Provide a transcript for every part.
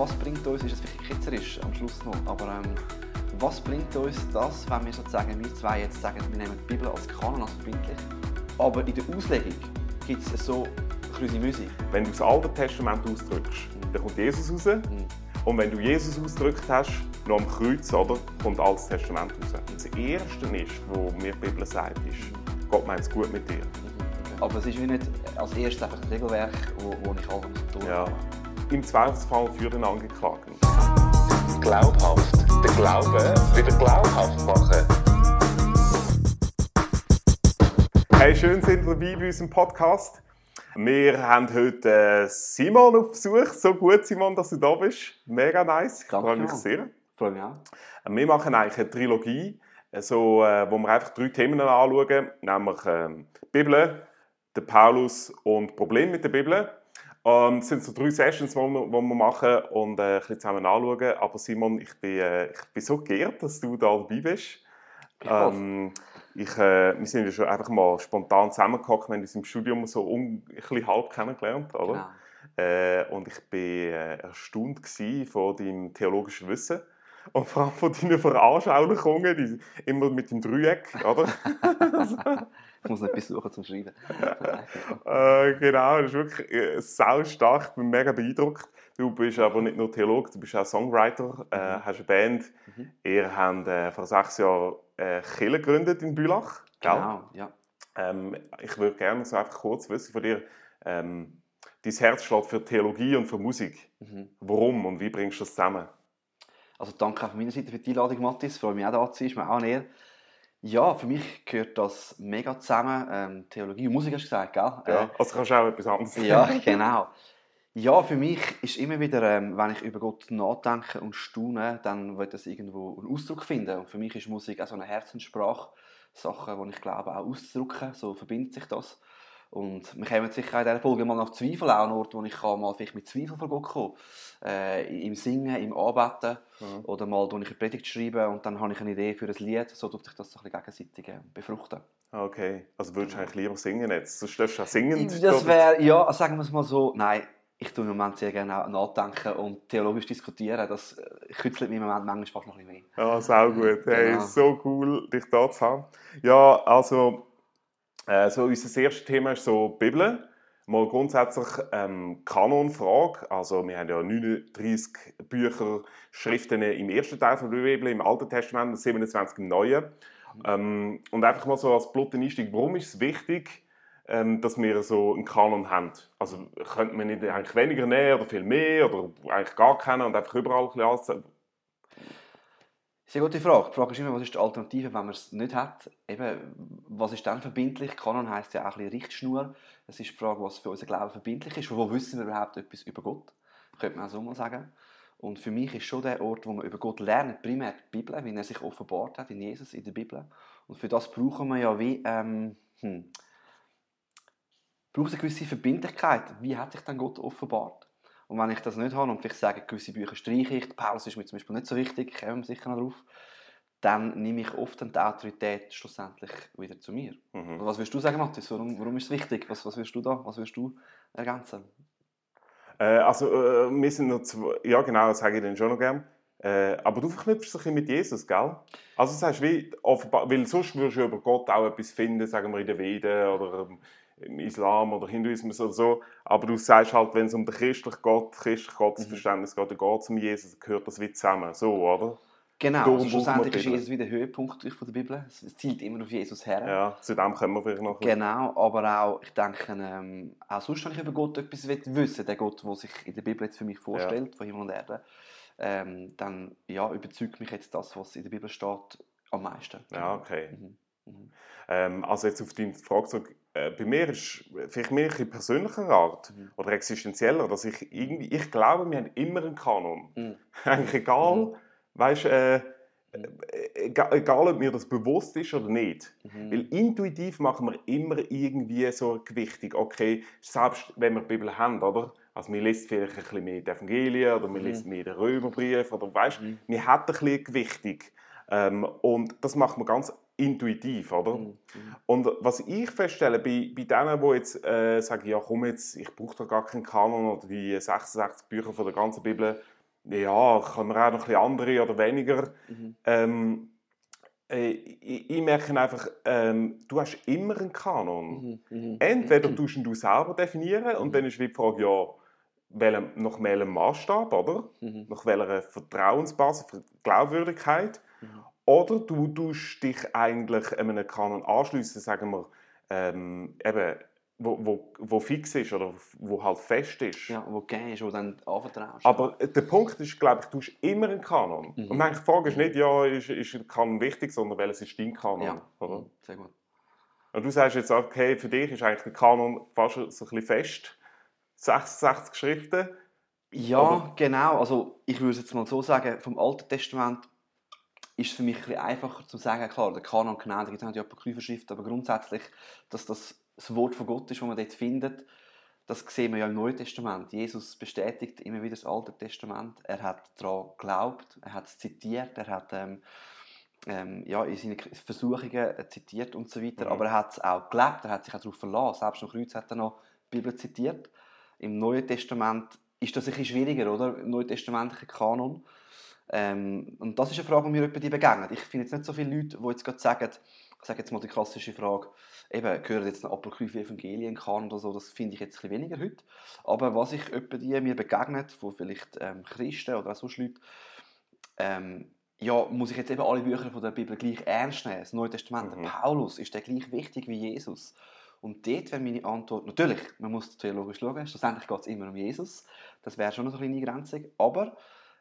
was bringt uns, ist es vielleicht ketzerisch am Schluss noch, aber ähm, was bringt uns das, wenn wir sozusagen, wir zwei jetzt sagen, wir nehmen die Bibel als Kanon, als verbindlich, aber in der Auslegung gibt es so Musik. Wenn du das Alte Testament ausdrückst, mhm. dann kommt Jesus raus. Mhm. Und wenn du Jesus ausgedrückt hast, noch am Kreuz, oder, kommt das Altes Testament raus. Und das Erste ist, was mir die Bibel sagt, ist, Gott meint es gut mit dir. Mhm. Aber es ist wie nicht als erstes einfach ein Regelwerk, wo, wo ich alles tue. Ja. Im Zweifelsfall für den Angeklagten. Glaubhaft. Den Glauben wieder glaubhaft machen. Hey, schön sind wir dabei bei unserem Podcast. Wir haben heute äh, Simon auf Besuch. So gut, Simon, dass du da bist. Mega nice. Ich freue mich sehr. Freue mich auch. Wir machen eigentlich eine Trilogie, so, äh, wo wir einfach drei Themen anschauen, nämlich äh, die Bibel, der Paulus und Problem mit der Bibel. Ähm, es sind so drei Sessions, die wir, wir machen und äh, ein bisschen zusammen anschauen. Aber Simon, ich bin, äh, ich bin so geehrt, dass du da dabei bist. Ähm, ich, äh, wir sind ja schon einfach mal spontan zusammengehockt, wir haben uns im Studium so ein bisschen halb kennengelernt, oder? Genau. Äh, und ich war äh, erstaunt von deinem theologischen Wissen und vor allem von deinen Veranschaulichungen, die, immer mit dem Dreieck, oder? ich muss noch etwas suchen zum Schreiben. äh, genau, das ist wirklich äh, sau stark, ich bin mega beeindruckt. Du bist aber nicht nur Theologe, du bist auch Songwriter, äh, mhm. hast eine Band. Mhm. Ihr habt äh, vor sechs Jahren äh, Kirche gegründet in Bülach. Genau, ja. Ähm, ich würde gerne so einfach kurz wissen von dir, ähm, dein Herz schlägt für Theologie und für Musik. Mhm. Warum und wie bringst du das zusammen? Also danke auch von meiner Seite für die Einladung, Mathis. Freue mich auch da zu sein, ist mir auch näher. Ja, für mich gehört das mega zusammen. Ähm, Theologie und Musik hast du gesagt, gell? Ja, also kannst du auch etwas anderes. Ja, genau. Ja, für mich ist immer wieder, ähm, wenn ich über Gott nachdenke und staune, dann wird das irgendwo einen Ausdruck finden. Und für mich ist Musik auch so eine Herzenssprache, Sachen, die ich glaube auch auszudrücken, so verbindet sich das. Und wir kommen sicher in dieser Folge mal nach Zweifel, auch ein Ort, wo ich mal vielleicht mit Zweifel vor Gott komme. Äh, Im Singen, im Anbeten mhm. oder mal, ich eine Predigt schreibe und dann habe ich eine Idee für ein Lied, so tut sich das so ein bisschen gegenseitig äh, befruchten. Okay, also würdest du eigentlich lieber singen jetzt? Sonst darfst du auch singend... Das wäre, ja, sagen wir es mal so, nein, ich tue im Moment sehr gerne auch nachdenken und theologisch diskutieren. Das äh, kützelt mich im Moment manchmal fast noch ein bisschen mehr. Ja, sehr gut. Hey, genau. so cool, dich da zu haben. Ja, also, äh, so unser erstes Thema ist so Bibel. Mal grundsätzlich ähm, Kanonfrage. Also, wir haben ja 39 Bücher, Schriften im ersten Teil von der Bibel, im Alten Testament, 27 im Neuen. Ähm, und einfach mal so als Einstieg, warum ist es wichtig, ähm, dass wir so einen Kanon haben. Also könnte man nicht eigentlich weniger nehmen oder viel mehr oder eigentlich gar keinen und einfach überall ein bisschen Sehr gute Frage. Die Frage ist immer, was ist die Alternative, wenn man es nicht hat? Eben, was ist dann verbindlich? Kanon heisst ja auch ein bisschen Richtschnur. Das ist die Frage, was für unser Glauben verbindlich ist. Wo wissen wir überhaupt etwas über Gott? Könnte man auch so mal sagen. Und für mich ist schon der Ort, wo man über Gott lernt, primär die Bibel, wie er sich offenbart hat in Jesus, in der Bibel. Und für das brauchen wir ja wie, ähm, hm, braucht eine gewisse Verbindlichkeit. Wie hat sich dann Gott offenbart? Und wenn ich das nicht habe und vielleicht sage, gewisse Bücher streiche ich, Paulus ist mir zum Beispiel nicht so wichtig, kommen wir sicher noch drauf, dann nehme ich oft die Autorität schlussendlich wieder zu mir. Mhm. Was würdest du sagen, Matthias? Warum, warum ist es wichtig? Was, was wirst du da? Was wirst du ergänzen? Äh, also, äh, wir sind noch zwei, ja genau, das sage ich dann schon noch gerne. Äh, aber du verknüpfst dich mit Jesus, gell? Also heißt, wie, offenbar, weil sonst würdest du über Gott auch etwas finden, sagen wir in den Veden oder im Islam oder Hinduismus oder so. Aber du sagst halt, wenn es um den christlichen Gott, christlichen Gottesverständnis geht, dann geht es um Jesus, dann gehört das wie zusammen. So, oder? Genau, also schlussendlich ist Jesus wie der Höhepunkt von der Bibel. Es zielt immer auf Jesus her. Ja, zu dem kommen wir vielleicht noch. Genau, aber auch, ich denke, ähm, auch sonst, wenn ich über Gott etwas wissen der Gott, der sich in der Bibel jetzt für mich vorstellt, ja. von Himmel und Erde, ähm, dann ja, überzeugt mich jetzt das, was in der Bibel steht, am meisten. Ja, okay. Mhm. Mhm. Ähm, also jetzt auf deine Frage zurück, äh, bei mir ist vielleicht mehr in persönlicher Art mhm. oder existenzieller, dass ich irgendwie, ich glaube, wir haben immer einen Kanon. Mhm. Eigentlich egal, mhm. weißt, äh, äh, egal, egal, ob mir das bewusst ist oder nicht. Mhm. Weil intuitiv machen wir immer irgendwie so eine Gewichtung. Okay, selbst wenn wir die Bibel haben, oder? Also man liest vielleicht ein bisschen mehr die Evangelien oder man mhm. liest mehr den Römerbrief oder weißt, mhm. man hat ein bisschen Gewichtung. Ähm, und das macht man ganz intuitiv, oder? Mhm. Und was ich feststelle, bei, bei denen, die jetzt äh, sagen, ja komm jetzt, ich brauche doch gar keinen Kanon oder die 66 Bücher von der ganzen Bibel, ja, kann man auch noch ein bisschen andere oder weniger. Mhm. Ähm, äh, ich, ich merke einfach, ähm, du hast immer einen Kanon. Mhm. Mhm. Entweder tust ihn du selber definieren und dann ist wie die Frage, ja, welchem, nach welchem Maßstab, oder? Mhm. Nach welcher Vertrauensbasis, Ver- Glaubwürdigkeit. Mhm. Oder du tust dich eigentlich einem Kanon anschließen, sagen wir, ähm, eben, wo, wo, wo fix ist oder wo halt fest ist. Ja, wo du gehst, wo dann anvertraust. Aber der Punkt ist, glaube ich, du hast immer einen Kanon. Mhm. Und die Frage ist nicht, ja, ist, ist ein Kanon wichtig, sondern welches ist dein Kanon? ja, Oder? Mhm. sehr gut. Und du sagst jetzt, okay, für dich ist eigentlich der Kanon fast so ein bisschen fest. 66 Schriften. Ja, Oder- genau. Also ich würde es jetzt mal so sagen, vom Alten Testament ist es für mich ein bisschen einfacher zu sagen, klar, der Kanon da gibt es die Apokryphenschrift, aber grundsätzlich, dass das das Wort von Gott ist, das man dort findet, das sehen wir ja im Neuen Testament. Jesus bestätigt immer wieder das Alte Testament. Er hat daran geglaubt, er hat es zitiert, er hat ähm, ähm, ja, in seinen Versuchungen äh, zitiert und so weiter. Mhm. Aber er hat es auch gelebt, er hat sich auch darauf verlassen. Selbst am Kreuz hat er noch die Bibel zitiert. Im Neuen Testament ist das ein bisschen schwieriger, oder? Im neutestamentlichen Kanon. Ähm, und das ist eine Frage, die mir die begegnet. Ich finde jetzt nicht so viele Leute, die jetzt gerade sagen, ich sage jetzt mal die klassische Frage, eben, gehören jetzt eine Apokryphe Evangelien Kanon oder so, das finde ich jetzt ein bisschen weniger heute. Aber was ich etwa die mir begegnet, von vielleicht ähm, Christen oder auch sonst Leute, ähm, ja, muss ich jetzt eben alle Bücher von der Bibel gleich ernst nehmen? Das Neue Testament, Mhm. Paulus, ist der gleich wichtig wie Jesus? Und dort wäre meine Antwort, natürlich, man muss theologisch schauen, schlussendlich geht es immer um Jesus, das wäre schon eine kleine Grenze, aber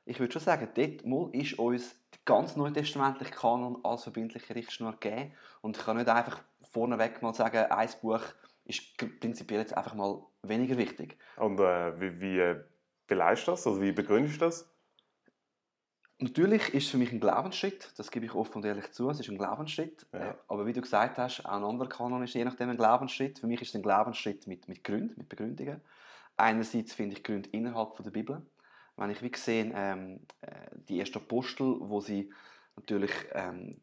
ich würde schon sagen, dort mal ist uns der ganz neutestamentliche Kanon als verbindliche Richtschnur gegeben und ich kann nicht einfach vorneweg mal sagen, ein Buch ist prinzipiell jetzt einfach mal weniger wichtig. Und äh, wie, wie äh, beleist du das? Also wie begründest du das? Natürlich ist es für mich ein Glaubensschritt, das gebe ich offen und ehrlich zu, es ist ein Glaubensschritt. Ja. Äh, Aber wie du gesagt hast, auch ein anderer Kanon ist je nachdem ein Glaubensschritt. Für mich ist es ein Glaubensschritt mit, mit Gründen, mit Begründungen. Einerseits finde ich Gründe innerhalb von der Bibel. Wenn ich wie gesehen ähm, äh, die ersten Apostel, wo sie natürlich ähm,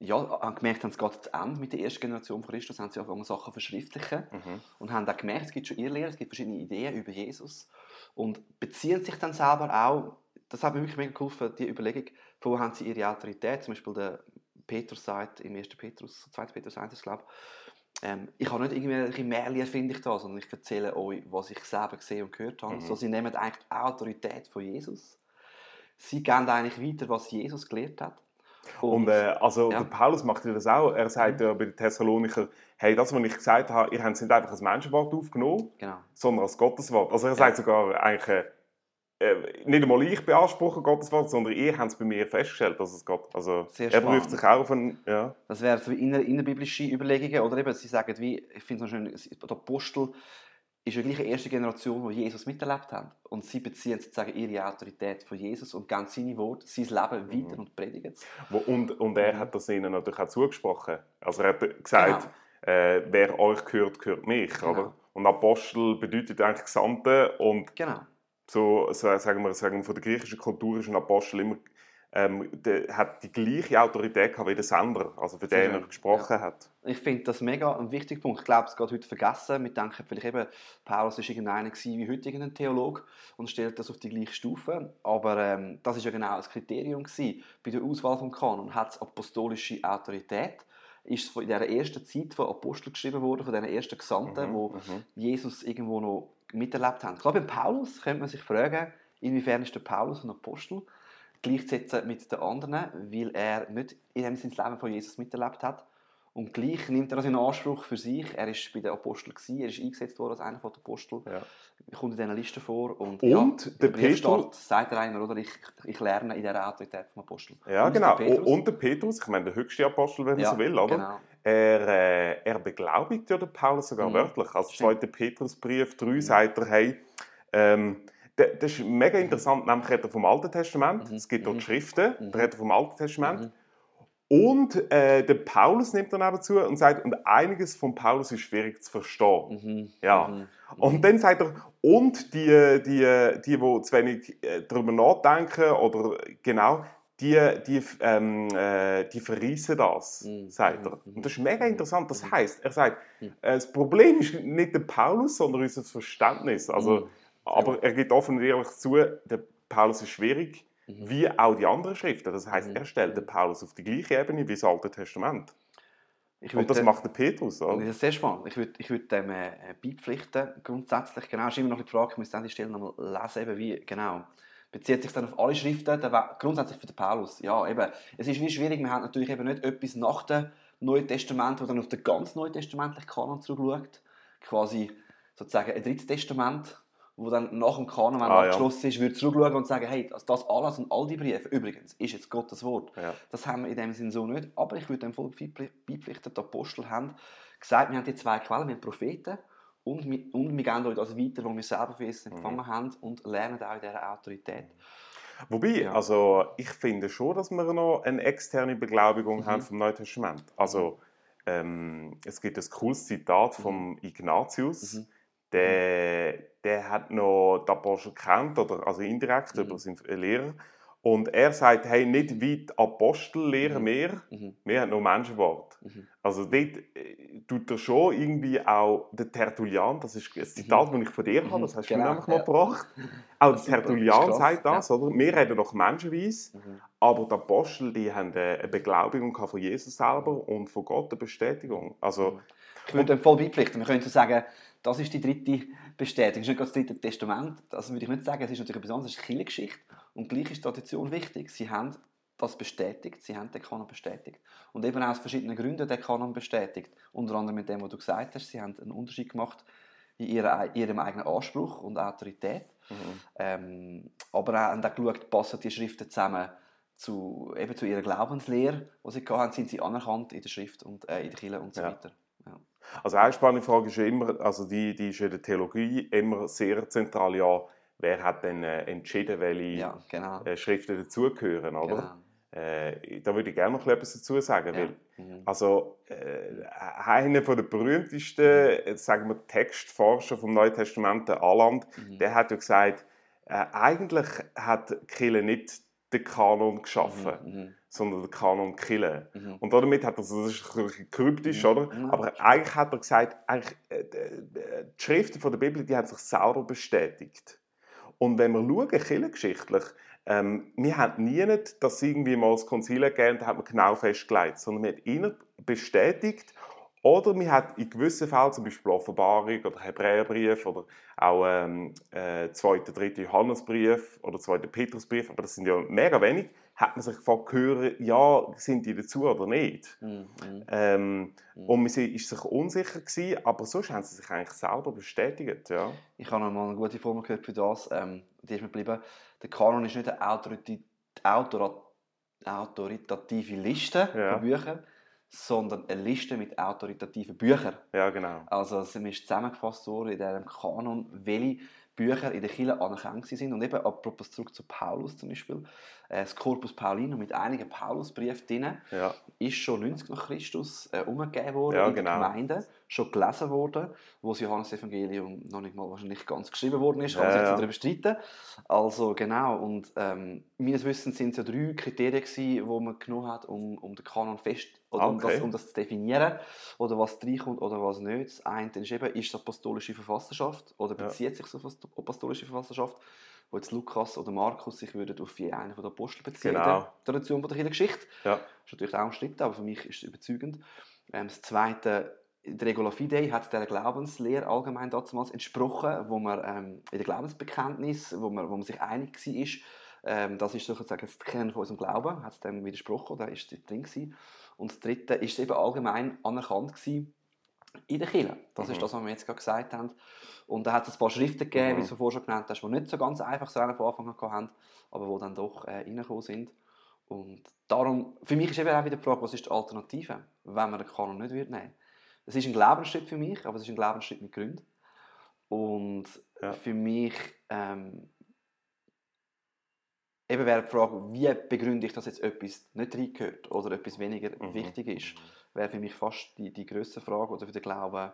ja, haben gemerkt haben, es geht zu Ende mit der ersten Generation von Christus, haben sie angefangen, Sachen verschriftlichen Mhm. und haben auch gemerkt, es gibt schon ihre Lehre, es gibt verschiedene Ideen über Jesus und beziehen sich dann selber auch, das hat mir wirklich mega geholfen, die Überlegung, von wo haben sie ihre Autorität, zum Beispiel der Petrus sagt im 1. Petrus, 2. Petrus 1, glaube ähm, ich habe nicht irgendwelche Märchen erfinde ich da, sondern ich erzähle euch, was ich selber gesehen und gehört habe. Mhm. So, sie nehmen eigentlich die Autorität von Jesus. Sie geben eigentlich weiter, was Jesus gelehrt hat. Und, äh, also ja. der Paulus macht ja das auch. Er sagt ja bei den Thessalonicher, hey, das, was ich gesagt habe, ihr habt es nicht einfach als Menschenwort aufgenommen, genau. sondern als Gotteswort. Also er sagt sogar eigentlich, äh, nicht einmal ich beanspruche Gottes Wort, sondern ihr habt es bei mir festgestellt, dass es Gott. Also Sehr er beruft sich auch auf einen, ja. Das wären so inner, innerbiblische Überlegungen. Oder eben, sie sagen, wie, ich finde es so schön, der Apostel ist ja gleich eine erste Generation, die Jesus miterlebt hat. Und sie beziehen sozusagen ihre Autorität von Jesus und geben seine Worte, sein Leben Mhm. weiter und predigen es. Und, und er Mhm. hat das ihnen natürlich auch zugesprochen. Also er hat gesagt, äh, wer euch gehört, gehört mich. Genau. Oder? Und Apostel bedeutet eigentlich Gesandte und Genau. So, sagen wir, sagen wir, von der griechischen Kultur ist ein Apostel immer, ähm, der hat die gleiche Autorität gehabt wie der Sender, also für den er gesprochen hat. Ich finde das mega ein wichtiger Punkt. Ich glaube, es geht heute vergessen. Wir denken vielleicht eben, Paulus war irgendeiner wie heute irgendein Theologe und stellt das auf die gleiche Stufe. Aber ähm, das ist ja genau das Kriterium gewesen. Bei der Auswahl vom Kanon hat es apostolische Autorität. Ist es in dieser ersten Zeit von Aposteln geschrieben worden, von diesen ersten Gesandten, Mhm, wo mhm. Jesus irgendwo noch miterlebt haben. Gerade bei Paulus könnte man sich fragen, inwiefern ist der Paulus ein Apostel? Gleichsetzen mit den anderen, weil er nicht in dem Sinne das Leben von Jesus miterlebt hat. Und gleich nimmt er das in Anspruch für sich. Er war bei den Aposteln, gewesen, er ist eingesetzt worden als einer der Apostel. Ja. Er kommt in dieser Liste vor. Und, Und ja, der der Petrus- sagt er einmal, oder? Ich, ich lerne in dieser Autorität vom Apostel. Ja, Und genau. der? Und der Petrus, ich meine, der höchste Apostel, wenn man Ja, so will, oder? Genau. Er, äh, er beglaubigt ja den Paulus sogar Mhm. wörtlich. Also Stimmt. 2. Petrusbrief 3 sagt er, hey, ähm, das ist mega interessant, nämlich redet er vom Alten Testament, Mhm. es gibt dort Mhm. Schriften, Mhm. da redet er vom Alten Testament. Mhm. Und äh, der Paulus nimmt dann eben zu und sagt, und einiges von Paulus ist schwierig zu verstehen. Mhm. Ja. Mhm. Und dann sagt er, und die, die, die, die zu wenig äh, darüber nachdenken oder genau, die, die, ähm, äh, die verreissen das, Mhm. sagt er. Mhm. Und das ist mega interessant. Das Mhm. heißt, er sagt, Mhm. äh, das Problem ist nicht der Paulus, sondern unser Verständnis. Also, Mhm. aber er gibt offen und ehrlich zu, der Paulus ist schwierig, Mhm. wie auch die anderen Schriften. Das heißt, Mhm. er stellt den Paulus auf die gleiche Ebene wie das Alte Testament. Ich Und das macht der Petrus, Das oder? ist sehr spannend. Ich würde, ich würde dem äh, beipflichten, grundsätzlich. Genau, es ist immer noch die Frage, ich muss dann die Stelle nochmal lesen, eben wie, genau. Bezieht sich dann auf alle Schriften, grundsätzlich für den Paulus. Ja, eben, es ist wie schwierig, wir haben natürlich eben nicht etwas nach dem Neuen Testament, das dann auf den ganz neutestamentlichen Kanon zurückschaut. Quasi sozusagen ein drittes Testament, wo dann nach dem Kanon, wenn Ah, er ja. abgeschlossen ist, würde zurückschauen und sagen, hey, das, alles und all die Briefe, übrigens, ist jetzt Gottes Wort. Ja. Das haben wir in dem Sinn so nicht. Aber ich würde dem voll beipfli- beipflichten, die Apostel haben gesagt, wir haben die zwei Quellen, wir haben Propheten und wir, und wir geben euch das weiter, was wir selber für uns empfangen haben und lernen auch in dieser Autorität. Wobei, Ja. also ich finde schon, dass wir noch eine externe Beglaubigung Mhm. haben vom Neuen Testament. Also ähm, es gibt ein cooles Zitat vom Ignatius. Mhm. Der, der hat noch die Apostel kennt, oder, also indirekt Mhm. über seinen Lehrer. Und er sagt, hey, nicht wie die Apostel lehren Mhm. wir, Mhm. wir haben nur Menschenwort. Mhm. Also dort äh, tut er schon irgendwie auch der Tertullian, das ist ein Zitat, das ich von dir habe, Mhm. das hast Genau, du nämlich mal ja. gebracht. Auch der Tertullian sagt das, oder? Wir reden doch menschenweise, Mhm. aber die Apostel, die haben äh, eine Beglaubigung von Jesus selber und von Gott eine Bestätigung. Also, Ich würde dem voll beipflichten. Wir können so sagen, das ist die dritte Bestätigung. Das ist nicht das dritte Testament. Das würde ich nicht sagen. Es ist natürlich etwas anderes. Es ist Kirchengeschichte. Und gleich ist Tradition wichtig. Sie haben das bestätigt. Sie haben den Kanon bestätigt. Und eben aus verschiedenen Gründen den Kanon bestätigt. Unter anderem mit dem, was du gesagt hast. Sie haben einen Unterschied gemacht in ihrer, ihrem eigenen Anspruch und Autorität. Ähm, aber auch, haben auch geschaut, passen die Schriften zusammen zu, eben zu ihrer Glaubenslehre, die sie hatten, sind sie anerkannt in der Schrift und äh, in der Kirche und so Ja. weiter. Ja. also eine spannende Frage ist ja immer, also die, die ist in der Theologie immer sehr zentral, ja, wer hat denn äh, entschieden, welche Ja, genau. äh, Schriften dazugehören, oder? genau. Äh, da würde ich gerne noch etwas dazu sagen, Ja. weil Mhm. Also, äh, einer von der berühmtesten, äh, sagen wir, Textforscher vom Neuen Testament, der Aland, Mhm. der hat ja gesagt, äh, eigentlich hat Kille nicht den Kanon geschaffen, Mhm. sondern den Kanon Kille. Mhm. Und damit hat er, das ist ein bisschen kryptisch, Mhm. oder? Ja. Aber eigentlich hat er gesagt, eigentlich, äh, die Schriften von der Bibel, die haben sich selber bestätigt. Und wenn wir schauen, kirchengeschichtlich, ähm, wir haben nie nicht, dass irgendwie mal das Konzil gegeben hat, hat man genau festgelegt, sondern wir haben ihnen bestätigt oder wir hat in gewissen Fällen, zum Beispiel Offenbarung oder Hebräerbrief oder auch ähm, äh, 2., 3. Johannesbrief oder 2. Petrusbrief, aber das sind ja mega wenig, hat man sich gefragt, hören, ja, sind die dazu oder nicht? Mhm. Ähm, Mhm. und man war sich unsicher, gewesen, aber sonst haben sie sich eigentlich selber bestätigt. Ja. Ich habe noch mal eine gute Formel gehört für das, ähm, die ist mir geblieben. Der Kanon ist nicht eine autoritative Liste Ja. von Büchern, sondern eine Liste mit autoritativen Büchern. ja, genau. Also es ist zusammengefasst worden in diesem Kanon, welche Bücher in der Kirche anerkannt sind. Und eben, apropos zurück zu Paulus zum Beispiel, äh, das Corpus Paulinum mit einigen Paulusbriefen drin, Ja. ist schon 90 nach Christus äh, umgegeben worden Ja, in genau. Gemeinde, schon gelesen worden, wo das Johannesevangelium noch nicht mal wahrscheinlich ganz geschrieben worden ist, kann Ja, man sich ja. darüber streiten. Also genau, und ähm, meines Wissens sind es ja drei Kriterien gewesen, die man genommen hat, um, um den Kanon fest, oder um, Okay. das, um das zu definieren, oder was reinkommt oder was nicht. Das eine ist eben, ist es apostolische Verfasserschaft, oder Ja. bezieht sich auf die apostolische Verfasserschaft, wo jetzt Lukas oder Markus sich würden auf je einen der Apostel beziehen, in Genau. der Tradition von der Kirchengeschichte. Ja. ist natürlich auch umstritten, aber für mich ist es überzeugend. Ähm, das Zweite, die Regula Fidei hat der Glaubenslehre allgemein damals entsprochen, wo man ähm, in der Glaubensbekenntnis, wo man, wo man sich einig war, ähm, das ist sozusagen das Kern von unserem Glauben, hat es dem widersprochen, da ist es drin gewesen. Und das Dritte ist es eben allgemein anerkannt gewesen in der Kirche. Das Mhm. ist das, was wir jetzt gerade gesagt haben. Und da hat es ein paar Schriften gegeben, Mhm. wie du vorher schon genannt hast, die nicht so ganz einfach so von Anfang an haben, aber die dann doch äh, reingekommen sind. Und darum, für mich ist eben auch wieder die Frage, was ist die Alternative, wenn man den Kanon nicht wird nehmen Es ist ein Glaubensschritt für mich, aber es ist ein Glaubensschritt mit Gründen. Und Ja. für mich ähm, eben wäre die Frage, wie begründe ich, dass jetzt etwas nicht reingehört oder etwas weniger Mhm. wichtig ist, wäre für mich fast die, die größere Frage oder für den Glauben,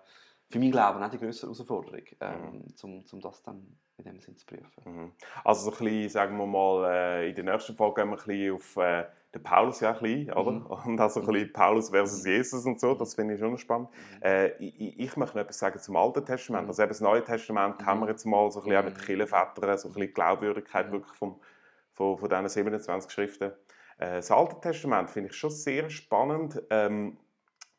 für meinen Glauben auch die größere Herausforderung, ähm, um, um das dann in dem Sinn zu prüfen. Mhm. Also so ein bisschen, sagen wir mal, äh, in der nächsten Folge gehen wir ein bisschen auf äh, der Paulus ja ein bisschen, oder? Mhm. Und also ein bisschen Paulus versus Jesus und so, das finde ich schon spannend. Äh, ich, ich möchte noch etwas sagen zum Alten Testament. Mhm. Also eben das Neue Testament Mhm. haben wir jetzt mal so ein bisschen auch mit Mhm. den Kirchenvätern, so ein bisschen Glaubwürdigkeit Mhm. wirklich vom, von, von diesen 27 Schriften. Äh, das Alte Testament finde ich schon sehr spannend. Ähm,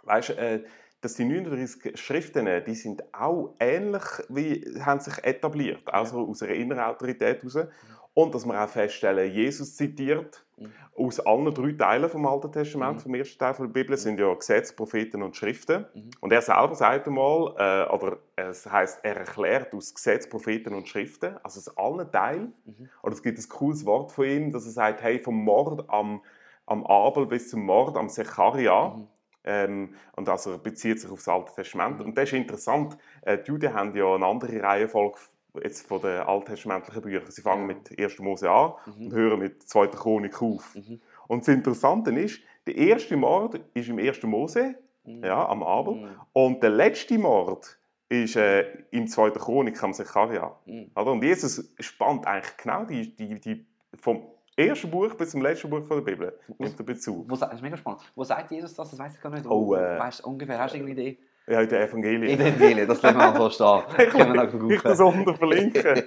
weißt, äh, dass die 39 Schriften, die sind auch ähnlich wie, haben sich etabliert, also aus einer inneren Autorität heraus. Und dass wir auch feststellen, Jesus zitiert Mhm. aus allen drei Teilen vom Alten Testament, Mhm. vom ersten Teil der Bibel, sind ja Gesetze, Propheten und Schriften. Mhm. Und er selber sagt einmal, äh, oder es heißt, er erklärt aus Gesetz, Propheten und Schriften, also aus allen Teilen. Mhm. Oder es gibt ein cooles Wort von ihm, dass er sagt, hey, vom Mord am, am Abel bis zum Mord am Secharia. Mhm. Ähm, und also er bezieht sich auf das Alte Testament. Mhm. Und das ist interessant. Äh, die Juden haben ja eine andere Reihenfolge jetzt von den alttestamentlichen Büchern. Sie fangen Ja. mit 1. Mose an Mhm. und hören mit 2. Chronik auf. Mhm. Und das Interessante ist, der erste Mord ist im 1. Mose, Mhm. ja, am Abel. Mhm. Und der letzte Mord ist äh, im 2. Chronik am Secharia. Mhm. Oder? Und Jesus spannt eigentlich genau die, die, die, vom ersten Buch bis zum letzten Buch von der Bibel er Bezug. Wo, das ist mega spannend. Wo sagt Jesus das? Das weiß ich gar nicht. Oh, Wo, äh. weißt, du ungefähr, hast du irgendeine Idee? Ja, in den In Evangelien. der Evangelien, das lassen wir so stehen. Noch googeln. ich das unten verlinken.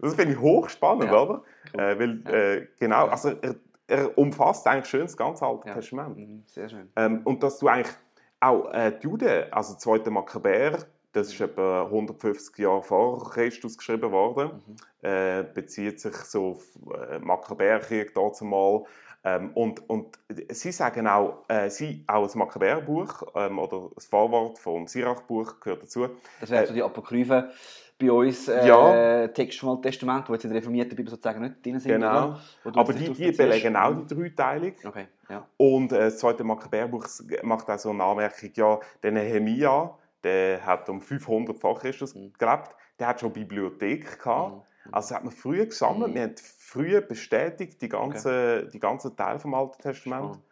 Das finde ich hochspannend, Ja. oder? Cool. Äh, weil, äh, genau, also er, er umfasst eigentlich schön das ganze Alte Ja. Testament. Mhm, Sehr schön. Ähm, und dass du eigentlich auch äh, die Juden, also 2. Makkabäer, das ist etwa 150 Jahre vor Christus geschrieben worden, Mhm. äh, bezieht sich so auf äh, Makkabäerkrieg dazu mal. Ähm, und, und sie sagen auch, äh, sie, auch das Makkabäerbuch ähm, oder das Vorwort vom Sirach-Buch gehört dazu. Das wären so die Apokryphen bei uns, äh, Ja. Text vom Alten Testament, die jetzt in der reformierten Bibel sozusagen nicht drin sind. Genau. oder? Wo Aber die, die belegen auch die Dreiteilung. Okay, ja. Und äh, das zweite Makkabäerbuch macht auch so eine Anmerkung, ja, der Nehemia, der hat um 500 vor Christus Mhm. gelebt, der hat schon eine Bibliothek gehabt. Mhm. Also hat man früher gesammelt, Mhm. wir haben früher bestätigt die ganzen, die ganzen Teile vom Alten Testament, Spannend.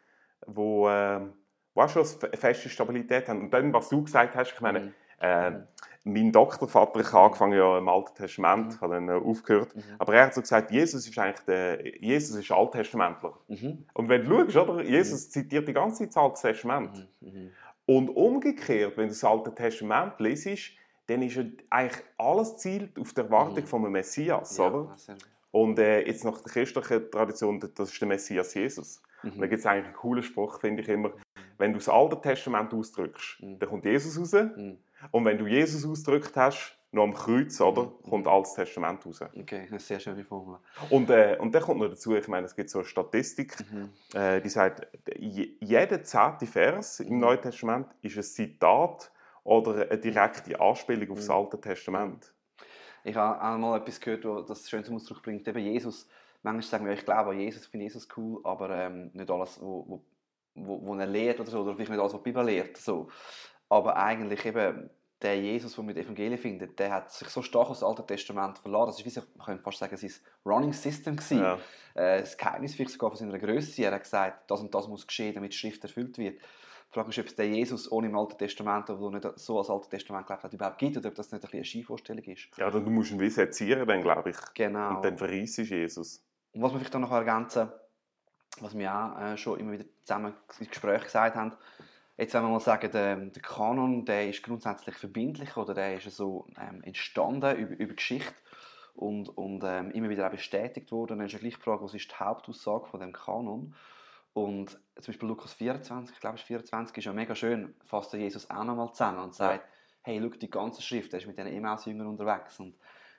wo, äh, wo auch schon eine feste Stabilität haben. Und dann, was du gesagt hast, ich meine, Mhm. äh, Mhm. mein Doktorvater, ich habe angefangen ja im Alten Testament, Mhm. habe dann äh, aufgehört, Mhm. aber er hat so gesagt, Jesus ist eigentlich der, Jesus ist Alttestamentler. Mhm. Und wenn du schaust, oder, Jesus zitiert die ganze Zeit das Alte Testament. Mhm. Mhm. Und umgekehrt, wenn du das Alte Testament lesest, dann ist eigentlich alles zielt auf die Erwartung Mhm. von einem Messias, Ja, oder? Und äh, jetzt nach der christlichen Tradition, das ist der Messias Jesus. Und da Mhm. gibt es eigentlich einen coolen Spruch, finde ich immer, wenn du das Alte Testament ausdrückst, Mhm. dann kommt Jesus raus. Mhm. Und wenn du Jesus ausgedrückt hast, noch am Kreuz, oder, Mhm. kommt alles Testament raus. Okay, das ist eine sehr schöne Formel. Und, äh, und dann kommt noch dazu, ich meine, es gibt so eine Statistik, Mhm. äh, die sagt, je- jeder zehnte Vers im Mhm. Neuen Testament ist ein Zitat oder eine direkte Anspielung auf das Mhm. Alte Testament. Ich habe auch mal etwas gehört, das schön zum Ausdruck bringt. Eben Jesus, manchmal sagen wir, ich glaube an Jesus, ich finde Jesus cool, aber ähm, nicht alles, wo, wo, wo, wo er lehrt oder so, oder vielleicht nicht alles, was die Bibel lehrt. So. Aber eigentlich eben, der Jesus, den wir in den Evangelien finden, der hat sich so stark auf das Alte Testament verlassen. Das ist, wie man könnte fast sagen, sein Running System gewesen. Ja. Äh, das Geheimnis vielleicht sogar von seiner Größe. Er hat gesagt, das und das muss geschehen, damit die Schrift erfüllt wird. Die Frage ist, ob es den Jesus ohne im Alten Testament, der nicht so als Altes Testament gelebt hat, überhaupt gibt, oder ob das nicht ein bisschen eine Skivorstellung ist. ja, dann du musst ihn wie sezieren, dann glaube ich. Genau. Und dann verreist Jesus. Und was wir vielleicht auch noch ergänzen, was wir auch äh, schon immer wieder zusammen im Gespräch gesagt haben, jetzt wenn wir mal sagen, der, der Kanon, der ist grundsätzlich verbindlich oder der ist so ähm, entstanden über, über Geschichte und, und ähm, immer wieder auch bestätigt worden. Dann ist ja gleich die Frage, was ist die Hauptaussage von dem Kanon? Und zum Beispiel Lukas 24, ich glaube es ist 24, ist ja mega schön, fasst Jesus auch nochmal zusammen und sagt, hey, schau die ganze Schrift, er ist mit diesen Emmaus-Jüngern unterwegs und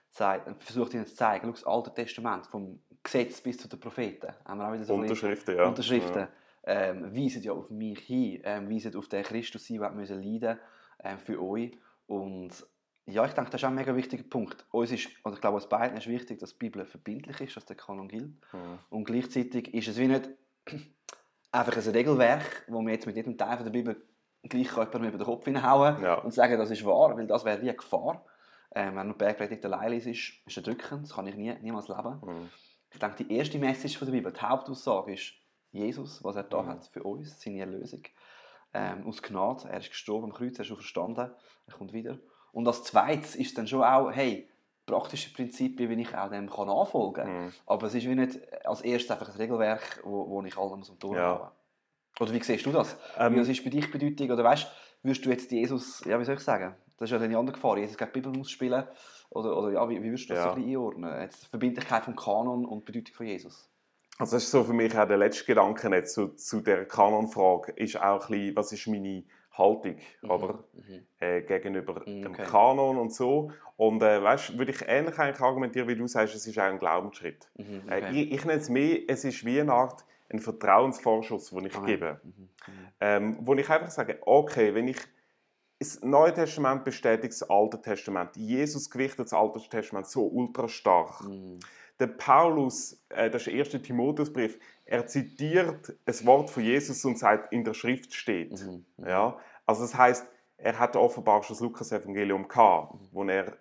sagt, versucht ihnen zu zeigen, schau das Alte Testament, vom Gesetz bis zu den Propheten. Haben wir auch wieder so bisschen- Unterschriften, ja. Unterschriften ähm, weisen ja auf mich hin, ähm, weisen auf den Christus hin, der müssen leiden ähm, für euch. Und ja, ich denke, das ist auch ein mega wichtiger Punkt. Uns ist, oder ich glaube, uns beiden ist wichtig, dass die Bibel verbindlich ist, dass der Kanon gilt. Ja. Ja. Und gleichzeitig ist es wie nicht einfach ein Regelwerk, wo wir jetzt mit jedem Teil von der Bibel gleich jemandem über den Kopf hinhauen Ja. und sagen, das ist wahr, weil das wäre wie eine Gefahr. Ähm, wenn die Bergpredigt allein liest, ist es erdrückend, das kann ich nie, niemals leben. Mhm. Ich denke, die erste Message von der Bibel, die Hauptaussage ist Jesus, was er da Mhm. hat für uns, seine Erlösung. Ähm, aus Gnade, er ist gestorben am Kreuz, er ist schon verstanden, er kommt wieder. Und als zweites ist dann schon auch, hey, praktische Prinzipien, wie ich auch dem kann nachfolgen kann. Mhm. Aber es ist wie nicht als erstes einfach ein Regelwerk, wo, wo ich allem um Tour Ja. habe. Oder wie siehst du das? Ähm, wie, was ist bei dich Bedeutung? Oder weißt würdest du jetzt Jesus, ja, wie soll ich sagen? Das ist ja die andere Gefahr, Jesus gegen die Bibel ausspielen. Oder, oder ja, wie, wie würdest du das Ja. so ein bisschen einordnen? Jetzt die Verbindlichkeit vom Kanon und die Bedeutung von Jesus. Also das ist so für mich auch der letzte Gedanke jetzt zu, zu der Kanonfrage, ist auch ein bisschen, was ist meine Haltung, oder? Mhm. Äh, gegenüber Mhm, dem okay. Kanon und so. Und äh, weißt, würde ich ähnlich eigentlich argumentieren, wie du sagst, es ist auch ein Glaubensschritt. Mhm. Äh, Okay. ich, ich nenne es mehr, es ist wie eine Art ein Vertrauensvorschuss, den ich Ah, gebe. Mhm. Mhm. Ähm, wo ich einfach sage, okay, wenn ich das Neue Testament bestätigt das Alte Testament, Jesus gewichtet das Alte Testament so ultra stark. Mhm. Der Paulus, äh, das ist der erste Timotheusbrief, er zitiert ein Wort von Jesus und sagt, in der Schrift steht. Mhm. Mhm. Ja? Also das heißt, er hatte offenbar schon das Lukas-Evangelium gehabt, wo er äh,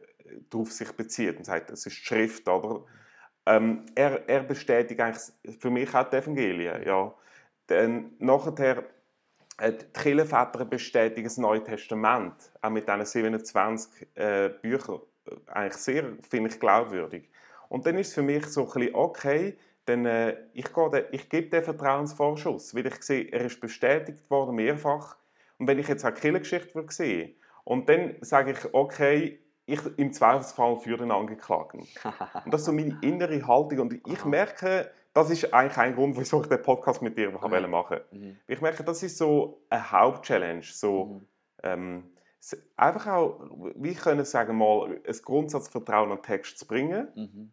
darauf sich bezieht und sagt, es ist die Schrift, oder? Ähm, er, er bestätigt eigentlich für mich auch die Evangelien, ja. Dann nachher äh, die Kirchenväter bestätigen das Neue Testament, auch mit diesen 27 äh, Büchern, äh, eigentlich sehr, finde ich, glaubwürdig. Und dann ist es für mich so ein bisschen, okay, dann, äh, ich, gehe den, ich gebe den Vertrauensvorschuss, weil ich sehe, er ist bestätigt worden, mehrfach. Und wenn ich jetzt Kirchengeschichte würde sehen und dann sage ich, okay, ich im Zweifelsfall für den Angeklagten. Und das ist so meine innere Haltung. Und ich merke, das ist eigentlich ein Grund, wieso ich den Podcast mit dir Mhm. machen Mhm. Ich merke, das ist so eine Hauptchallenge. So, Mhm. ähm, einfach auch, wie können sagen mal, ein Grundsatzvertrauen an den Text zu bringen. Mhm.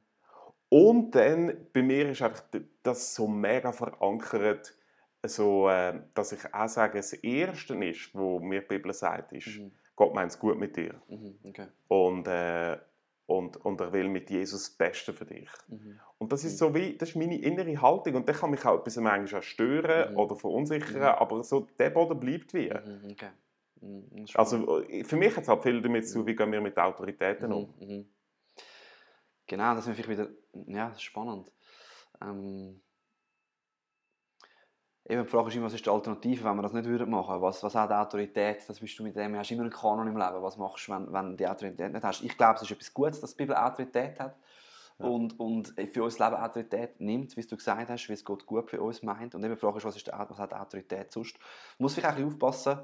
Und dann, bei mir ist einfach das so mega verankert, so, äh, dass ich auch sage, das Erste ist, wo mir die Bibel sagt, ist, Mhm. Gott meint es gut mit dir. Mhm. Okay. Und, äh, und, und er will mit Jesus das Beste für dich. Mhm. Und das ist Mhm. so wie, das ist meine innere Haltung. Und das kann mich auch etwas manchmal auch stören Mhm. oder verunsichern, Mhm. aber so, der Boden bleibt wie. Okay. Also äh, für mich hat es halt viel damit zu, wie gehen wir mit Autoritäten um. Genau, das ist natürlich wieder, ja, das ist spannend. Ähm, eben, die Frage ist immer, was ist die Alternative, wenn wir das nicht würden machen Was, was hat Autorität? Das bist du mit dem, hast du immer einen Kanon im Leben. Was machst du, wenn, wenn du die Autorität nicht hast? Ich glaube, es ist etwas Gutes, dass die Bibel Autorität hat. Ja. Und, und für uns Leben Autorität nimmt, wie du gesagt hast, wie es Gott gut für uns meint. Und eben die Frage ist, was, ist, die- was hat Autorität sonst? Man muss vielleicht auch ein bisschen aufpassen,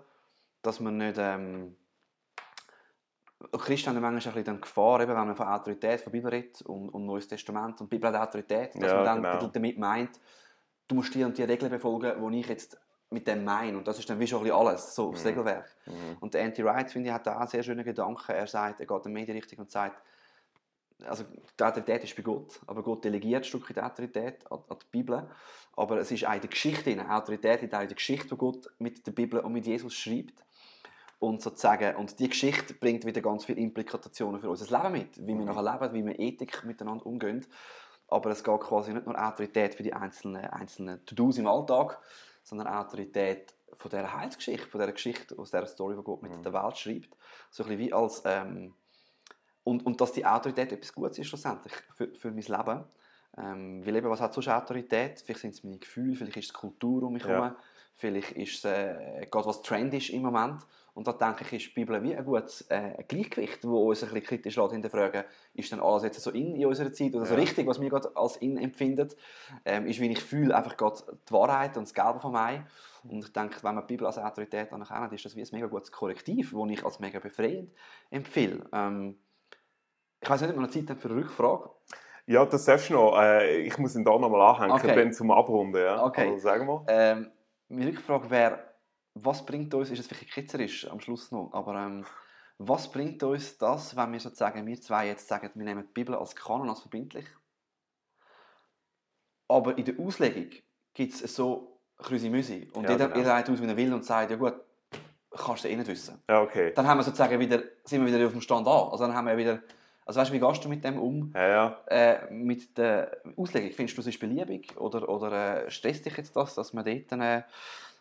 dass man nicht... Ähm, Christen haben manchmal ein bisschen Gefahr, eben, wenn man von Autorität, von Bibel redet und, und Neues Testament und die Bibel hat Autorität, dass Ja, man dann genau. damit meint, du musst die und die Regeln befolgen, die ich jetzt mit dem meine. Und das ist dann wie schon ein bisschen alles, so das Mhm. Regelwerk. Mhm. Und der Anti-Wright, finde ich, hat da auch einen sehr schönen Gedanken. Er sagt, er geht in die Medienrichtung und sagt, also die Autorität ist bei Gott, aber Gott delegiert ein Stück die Autorität an, an die Bibel. Aber es ist auch in der Geschichte, drin. Autorität liegt auch in der Geschichte, die Gott mit der Bibel und mit Jesus schreibt. Und sozusagen, und die Geschichte bringt wieder ganz viele Implikationen für unser Leben mit, wie wir Mhm. nachher leben, wie wir Ethik miteinander umgehen. Aber es geht quasi nicht nur Autorität für die einzelnen, einzelnen To-Dos im Alltag, sondern Autorität von dieser Heilsgeschichte, von dieser Geschichte, aus dieser Story, die Gott mit Mhm. der Welt schreibt. So ein bisschen wie als... Ähm, und, und dass die Autorität etwas Gutes ist schlussendlich für, für mein Leben. Ähm, weil eben, was hat sonst Autorität? Vielleicht sind es meine Gefühle, vielleicht ist es die Kultur um mich Ja. herum, vielleicht ist es äh, gerade was Trend ist im Moment. Und da denke ich, ist die Bibel wie ein gutes äh, Gleichgewicht, wo uns ein bisschen kritisch hinterfragen, ist denn alles jetzt so in, in unserer Zeit oder so Ja. richtig, was wir gerade als in empfinden, ähm, ist, wie ich fühle, einfach gerade die Wahrheit und das Gelbe von mir. Und ich denke, wenn man die Bibel als Autorität anerkennt, ist das wie ein mega gutes Korrektiv, das ich als mega befreiend empfehle. Ähm, ich weiß nicht, ob wir noch Zeit haben für eine Rückfrage. Ja, das darfst du noch. Äh, ich muss ihn da nochmal anhängen, Okay. dann zum Abrunden. Ja. Okay. Also, sag mal. Ähm, meine Rückfrage wäre, was bringt uns, ist es vielleicht kitzerisch am Schluss noch, aber ähm, was bringt uns das, wenn wir sozusagen, wir zwei jetzt sagen, wir nehmen die Bibel als Kanon, als verbindlich, aber in der Auslegung gibt es so Krüsi-Müsi und Ja, jeder, genau. jeder legt aus, wie er will und sagt, ja gut, kannst du eh nicht wissen. Ja, okay. Dann haben wir sozusagen wieder, sind wir wieder auf dem Stand an. Also dann haben wir wieder, also weißt du, wie gehst du mit dem um? Ja, ja. Äh, mit der Auslegung, findest du es ist beliebig oder, oder äh, stresst dich jetzt das, dass man dort äh,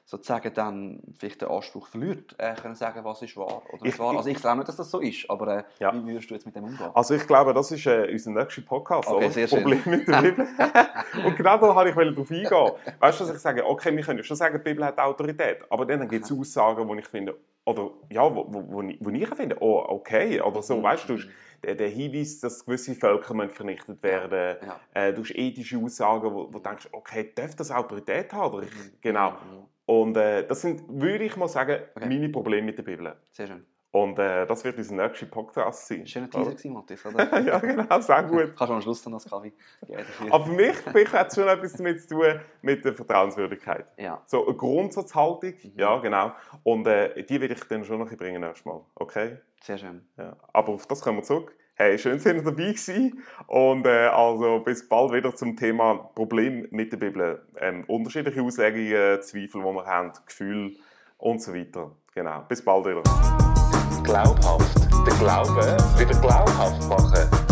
sozusagen dann vielleicht den Anspruch verliert, äh, können sagen, was ist wahr oder Ich- wahr. Also ich glaube nicht, dass das so ist, aber äh, Ja. wie würdest du jetzt mit dem umgehen? Also ich glaube, das ist äh, unser nächster Podcast, Okay, sehr schön. Problem mit der Bibel. Und genau da wollte ich darauf eingehen. Weißt du, dass ich sage, okay, wir können schon sagen, die Bibel hat Autorität, aber dann gibt es Aussagen, wo ich finde, oder ja, wo, wo, wo, ich, wo ich finde, oh, okay, oder so, Mhm. weißt du, der, der Hinweis, dass gewisse Völker vernichtet werden Ja. äh, du hast ethische Aussagen, wo, wo du denkst, okay, darf das Autorität haben? Oder ich, Mhm. genau. Und äh, das sind, würde ich mal sagen, Okay. meine Probleme mit der Bibel. Sehr schön. Und äh, das wird unser nächster Podcast sein. Schöner Teaser gewesen, Matthias, oder? ja, genau, sehr gut. Kannst du am Schluss dann das Kaffee geben? Aber für mich, mich hat es schon etwas damit zu tun mit der Vertrauenswürdigkeit. Ja, So eine Grundsatzhaltung, Mhm. ja genau. Und äh, die will ich dann schon noch ein bisschen bringen nächstes Mal. Okay? sehr schön. Ja. Aber auf das kommen wir zurück. Hey, schön, dass ihr dabei gewesen. Und äh, also bis bald wieder zum Thema Problem mit der Bibel. Ähm, unterschiedliche Auslegungen, Zweifel, die wir haben, Gefühle und so weiter. Genau. Bis bald wieder. Glaubhaft. Den Glauben wieder glaubhaft machen.